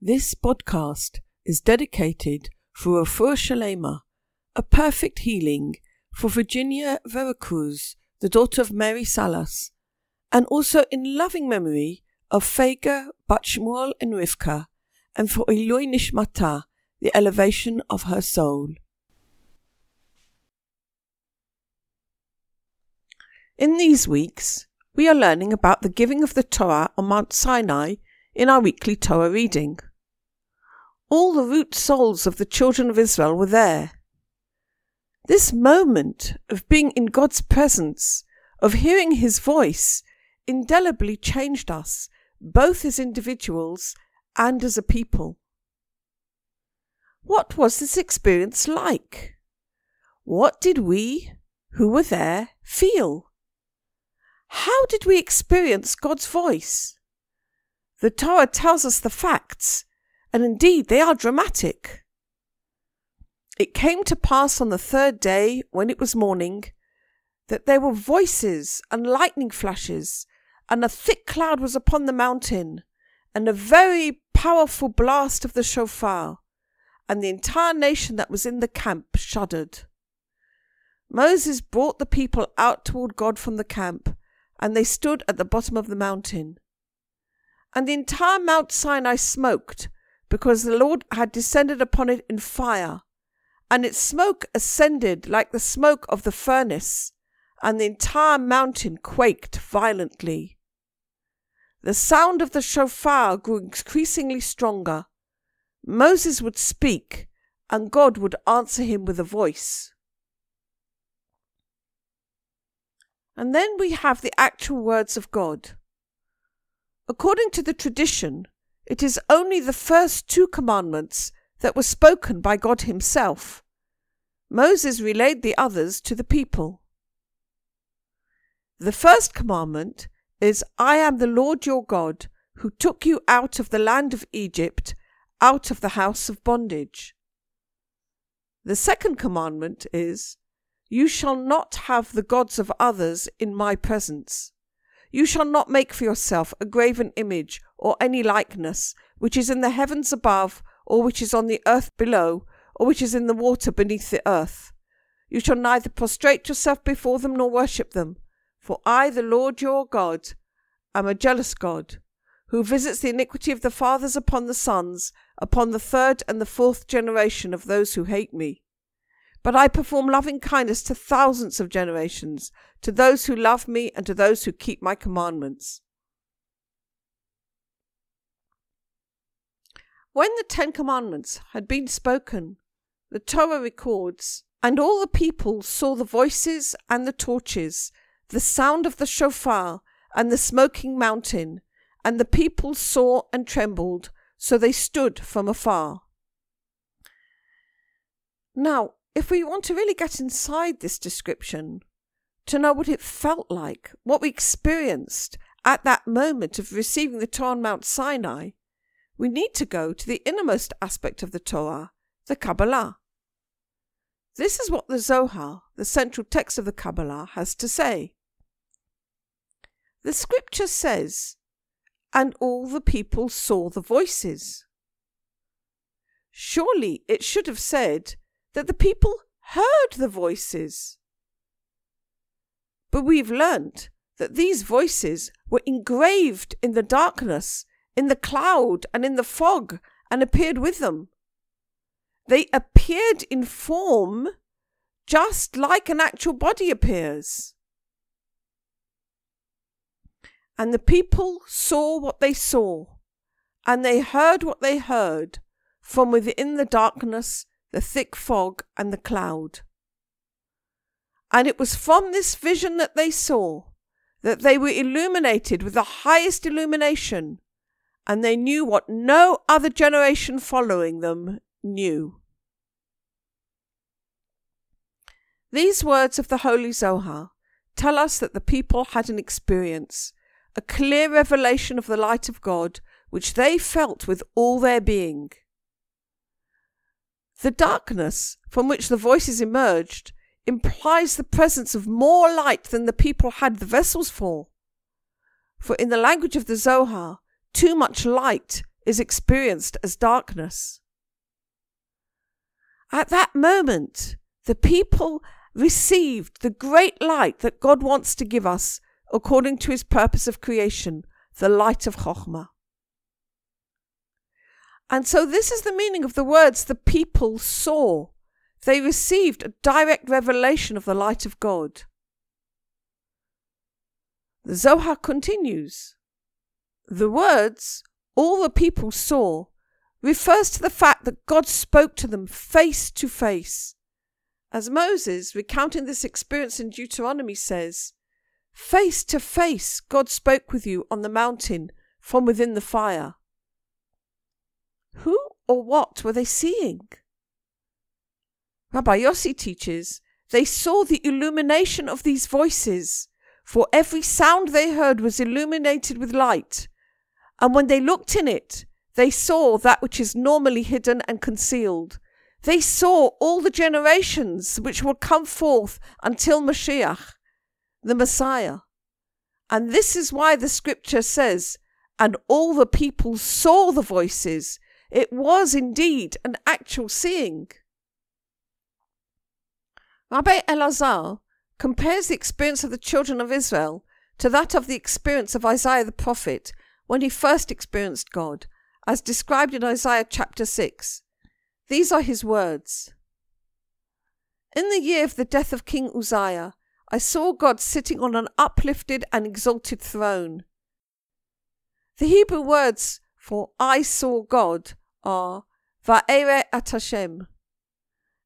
This podcast is dedicated for Refuah Shalema, a perfect healing for Virginia Veracruz, the daughter of Mary Salas, and also in loving memory of Fega, Batshmuel, and Rivka, and for Eloi Nishmata, the elevation of her soul. In these weeks, we are learning about the giving of the Torah on Mount Sinai in our weekly Torah reading. All the root souls of the children of Israel were there. This moment of being in God's presence, of hearing His voice, indelibly changed us, both as individuals and as a people. What was this experience like? What did we, who were there, feel? How did we experience God's voice? The Torah tells us the facts, and indeed they are dramatic. It came to pass on the third day, when it was morning, that there were voices and lightning flashes, and a thick cloud was upon the mountain, and a very powerful blast of the shofar, and the entire nation that was in the camp shuddered. Moses brought the people out toward God from the camp, and they stood at the bottom of the mountain. And the entire Mount Sinai smoked, because the Lord had descended upon it in fire, and its smoke ascended like the smoke of the furnace, and the entire mountain quaked violently. The sound of the shofar grew increasingly stronger. Moses would speak, and God would answer him with a voice. And then we have the actual words of God. According to the tradition, it is only the first two commandments that were spoken by God Himself. Moses relayed the others to the people. The first commandment is I am the Lord your God, who took you out of the land of Egypt, out of the house of bondage. The second commandment is You shall not have the gods of others in my presence. You shall not make for yourself a graven image or any likeness, which is in the heavens above, or which is on the earth below, or which is in the water beneath the earth. You shall neither prostrate yourself before them nor worship them, for I, the Lord your God, am a jealous God, who visits the iniquity of the fathers upon the sons, upon the third and the fourth generation of those who hate me. But I perform loving kindness to thousands of generations, to those who love me and to those who keep my commandments. When the Ten Commandments had been spoken, the Torah records, and all the people saw the voices and the torches, the sound of the shofar and the smoking mountain, and the people saw and trembled, so they stood from afar. Now, if we want to really get inside this description, to know what it felt like, what we experienced at that moment of receiving the Torah on Mount Sinai, we need to go to the innermost aspect of the Torah, the Kabbalah. This is what the Zohar, the central text of the Kabbalah, has to say. The scripture says, And all the people saw the voices. Surely it should have said that the people heard the voices. But we've learnt that these voices were engraved in the darkness in the cloud and in the fog and appeared with them. They appeared in form just like an actual body appears. And the people saw what they saw, and they heard what they heard from within the darkness, the thick fog, and the cloud. And it was from this vision that they saw that they were illuminated with the highest illumination and they knew what no other generation following them knew. These words of the Holy Zohar tell us that the people had an experience, a clear revelation of the light of God, which they felt with all their being. The darkness from which the voices emerged implies the presence of more light than the people had the vessels for. For in the language of the Zohar, too much light is experienced as darkness. At that moment, the people received the great light that God wants to give us according to his purpose of creation, the light of Chokhmah. And so this is the meaning of the words the people saw. They received a direct revelation of the light of God. The Zohar continues. The words all the people saw refers to the fact that God spoke to them face to face. As Moses, recounting this experience in Deuteronomy, says, Face to face, God spoke with you on the mountain from within the fire. Or what were they seeing? Rabbi Yossi teaches they saw the illumination of these voices, for every sound they heard was illuminated with light, and when they looked in it, they saw that which is normally hidden and concealed. They saw all the generations which will come forth until Mashiach, the Messiah. And this is why the scripture says, and all the people saw the voices it was indeed an actual seeing. Rabbi Elazar compares the experience of the children of Israel to that of the experience of Isaiah the prophet when he first experienced God, as described in Isaiah chapter 6. These are his words In the year of the death of King Uzziah, I saw God sitting on an uplifted and exalted throne. The Hebrew words for I saw God are Va'ere et Hashem.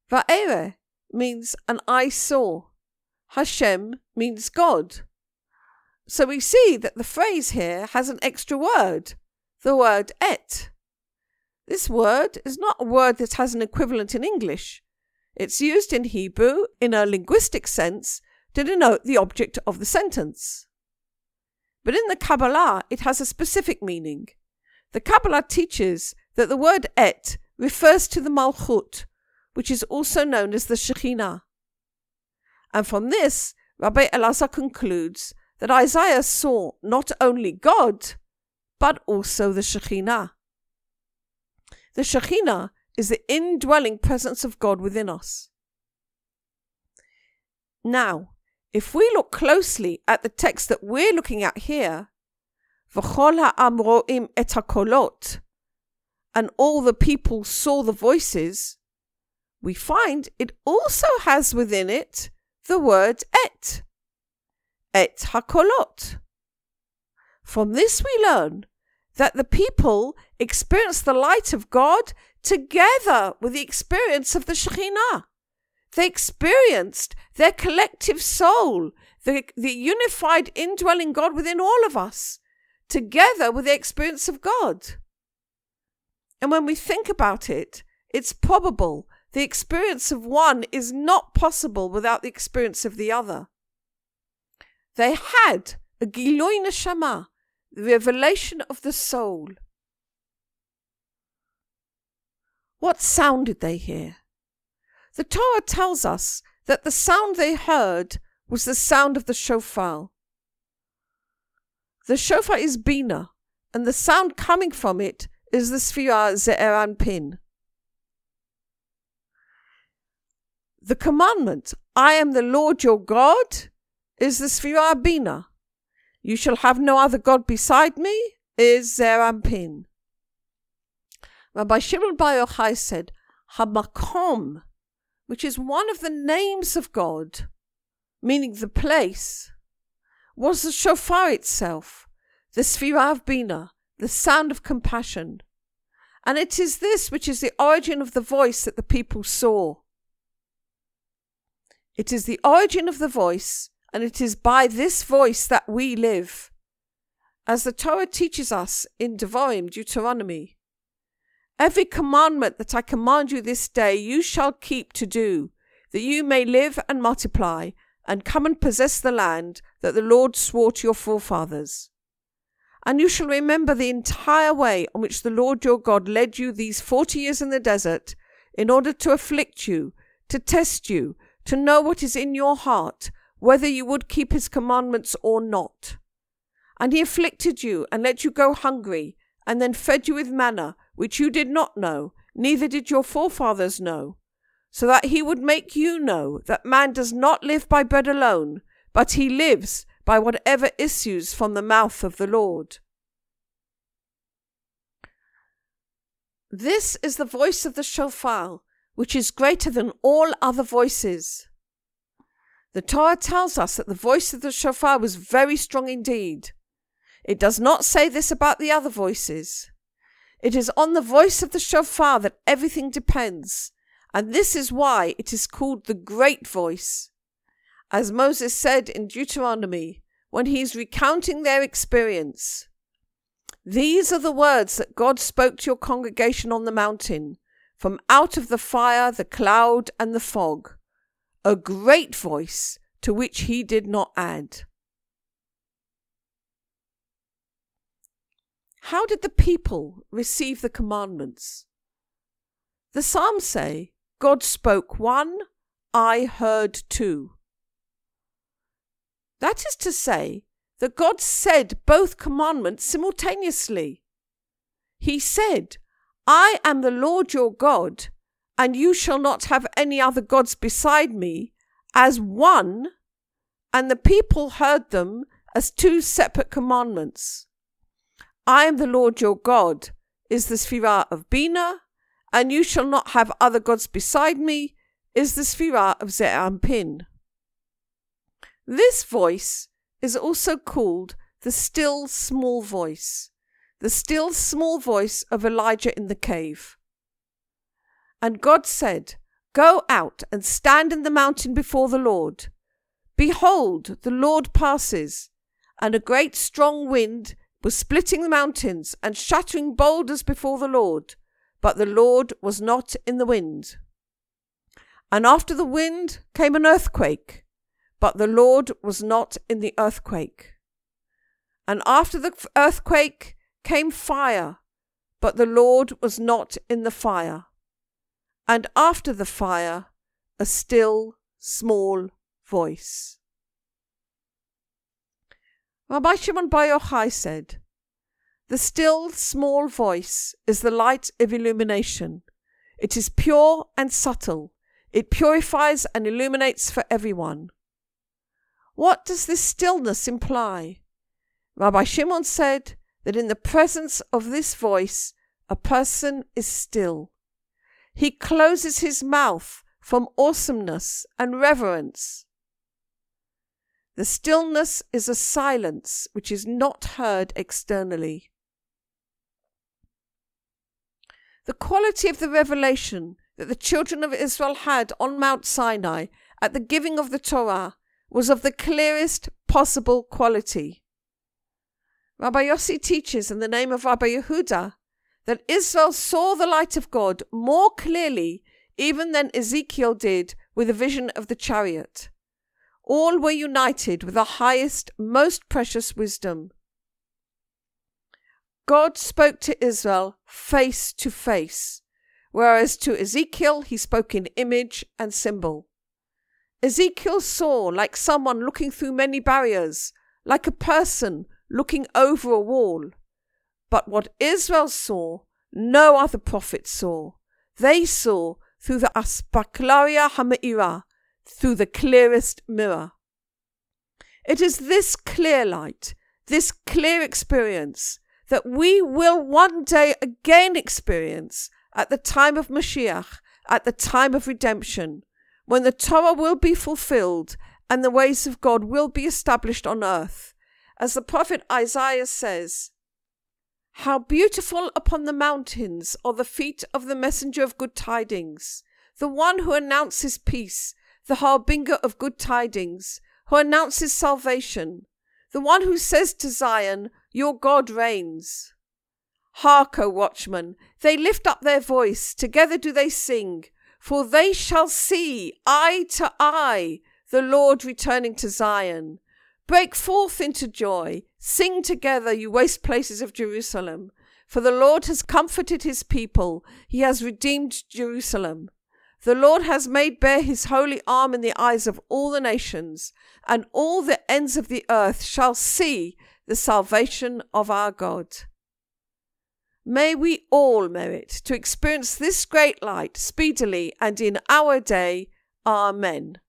Va'ere means an I saw. Hashem means God. So we see that the phrase here has an extra word, the word et. This word is not a word that has an equivalent in English. It's used in Hebrew in a linguistic sense to denote the object of the sentence. But in the Kabbalah, it has a specific meaning. The Kabbalah teaches that the word et refers to the Malchut, which is also known as the Shekhinah. And from this, Rabbi Elazar concludes that Isaiah saw not only God, but also the Shekhinah. The Shekhinah is the indwelling presence of God within us. Now, if we look closely at the text that we're looking at here, וכל העם רואים את הקולות, and all the people saw the voices, we find it also has within it the word et, et hakolot. From this we learn that the people experienced the light of God together with the experience of the Shekhinah. They experienced their collective soul, the, the unified indwelling God within all of us, together with the experience of God. And when we think about it, it's probable the experience of one is not possible without the experience of the other. They had a Giloi Neshama, the revelation of the soul. What sound did they hear? The Torah tells us that the sound they heard was the sound of the shofar. The shofar is Bina, and the sound coming from it is the Sfira Ze'er Anpin. The commandment, I am the Lord your God, is the Sfira Bina. You shall have no other God beside me, is Ze'er Anpin. Rabbi Shimon Bar Yochai said, Hamakom, which is one of the names of God, meaning the place, was the shofar itself, the of Bina, the sound of compassion. And it is this which is the origin of the voice that the people saw. It is the origin of the voice, and it is by this voice that we live. As the Torah teaches us in Devarim, Deuteronomy, every commandment that I command you this day you shall keep to do, that you may live and multiply, and come and possess the land that the Lord swore to your forefathers. And you shall remember the entire way on which the Lord your God led you these forty years in the desert, in order to afflict you, to test you, to know what is in your heart, whether you would keep his commandments or not. And he afflicted you, and let you go hungry, and then fed you with manna, which you did not know, neither did your forefathers know, so that he would make you know that man does not live by bread alone, but he lives by whatever issues from the mouth of the Lord. This is the voice of the shofar, which is greater than all other voices. The Torah tells us that the voice of the shofar was very strong indeed. It does not say this about the other voices. It is on the voice of the shofar that everything depends, and this is why it is called the great voice. As Moses said in Deuteronomy, when he is recounting their experience, These are the words that God spoke to your congregation on the mountain, from out of the fire, the cloud, and the fog, a great voice to which he did not add. How did the people receive the commandments? The Psalms say, God spoke one, I heard two. That is to say, that God said both commandments simultaneously. He said, I am the Lord your God, and you shall not have any other gods beside me, as one, and the people heard them as two separate commandments. I am the Lord your God, is the Sphira of Bina, and you shall not have other gods beside me, is the Sphira of Ze'er Anpin. This voice is also called the still small voice, the still small voice of Elijah in the cave. And God said, Go out and stand in the mountain before the Lord. Behold, the Lord passes, and a great strong wind was splitting the mountains and shattering boulders before the Lord, but the Lord was not in the wind. And after the wind came an earthquake, but the Lord was not in the earthquake. And after the earthquake came fire, but the Lord was not in the fire. And after the fire, a still small voice. Rabbi Shimon Bar Yochai said, The still small voice is the light of illumination. It is pure and subtle. It purifies and illuminates for everyone. What does this stillness imply? Rabbi Shimon said that in the presence of this voice, a person is still. He closes his mouth from awesomeness and reverence. The stillness is a silence which is not heard externally. The quality of the revelation that the children of Israel had on Mount Sinai at the giving of the Torah was of the clearest possible quality. Rabbi Yossi teaches in the name of Rabbi Yehuda that Israel saw the light of God more clearly even than Ezekiel did with the vision of the chariot. All were united with the highest, most precious wisdom. God spoke to Israel face to face, whereas to Ezekiel he spoke in image and symbol. Ezekiel saw like someone looking through many barriers, like a person looking over a wall. But what Israel saw, no other prophet saw. They saw through the Aspaklaria Hama'ira, through the clearest mirror. It is this clear light, this clear experience, that we will one day again experience at the time of Mashiach, at the time of redemption, when the Torah will be fulfilled and the ways of God will be established on earth. As the prophet Isaiah says, How beautiful upon the mountains are the feet of the messenger of good tidings, the one who announces peace the harbinger of good tidings, who announces salvation, the one who says to Zion, Your God reigns. Hark, O watchmen, they lift up their voice, together do they sing, for they shall see eye to eye the Lord returning to Zion. Break forth into joy, sing together, you waste places of Jerusalem, for the Lord has comforted his people, he has redeemed Jerusalem. The Lord has made bare his holy arm in the eyes of all the nations, and all the ends of the earth shall see the salvation of our God. May we all merit to experience this great light speedily and in our day. Amen.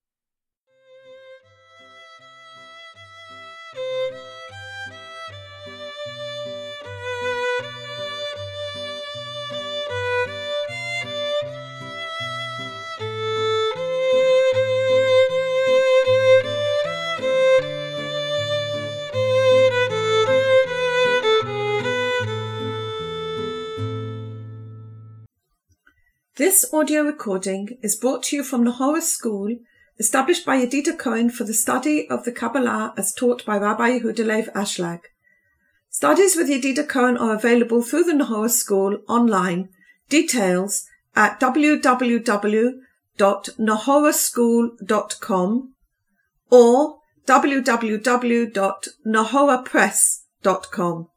This audio recording is brought to you from the Nahora School, established by Yedida Cohen for the study of the Kabbalah as taught by Rabbi Yehuda Ashlag. Studies with Yedida Cohen are available through the Nahora School online. Details at www.nahoraschool.com or www.nahorapress.com.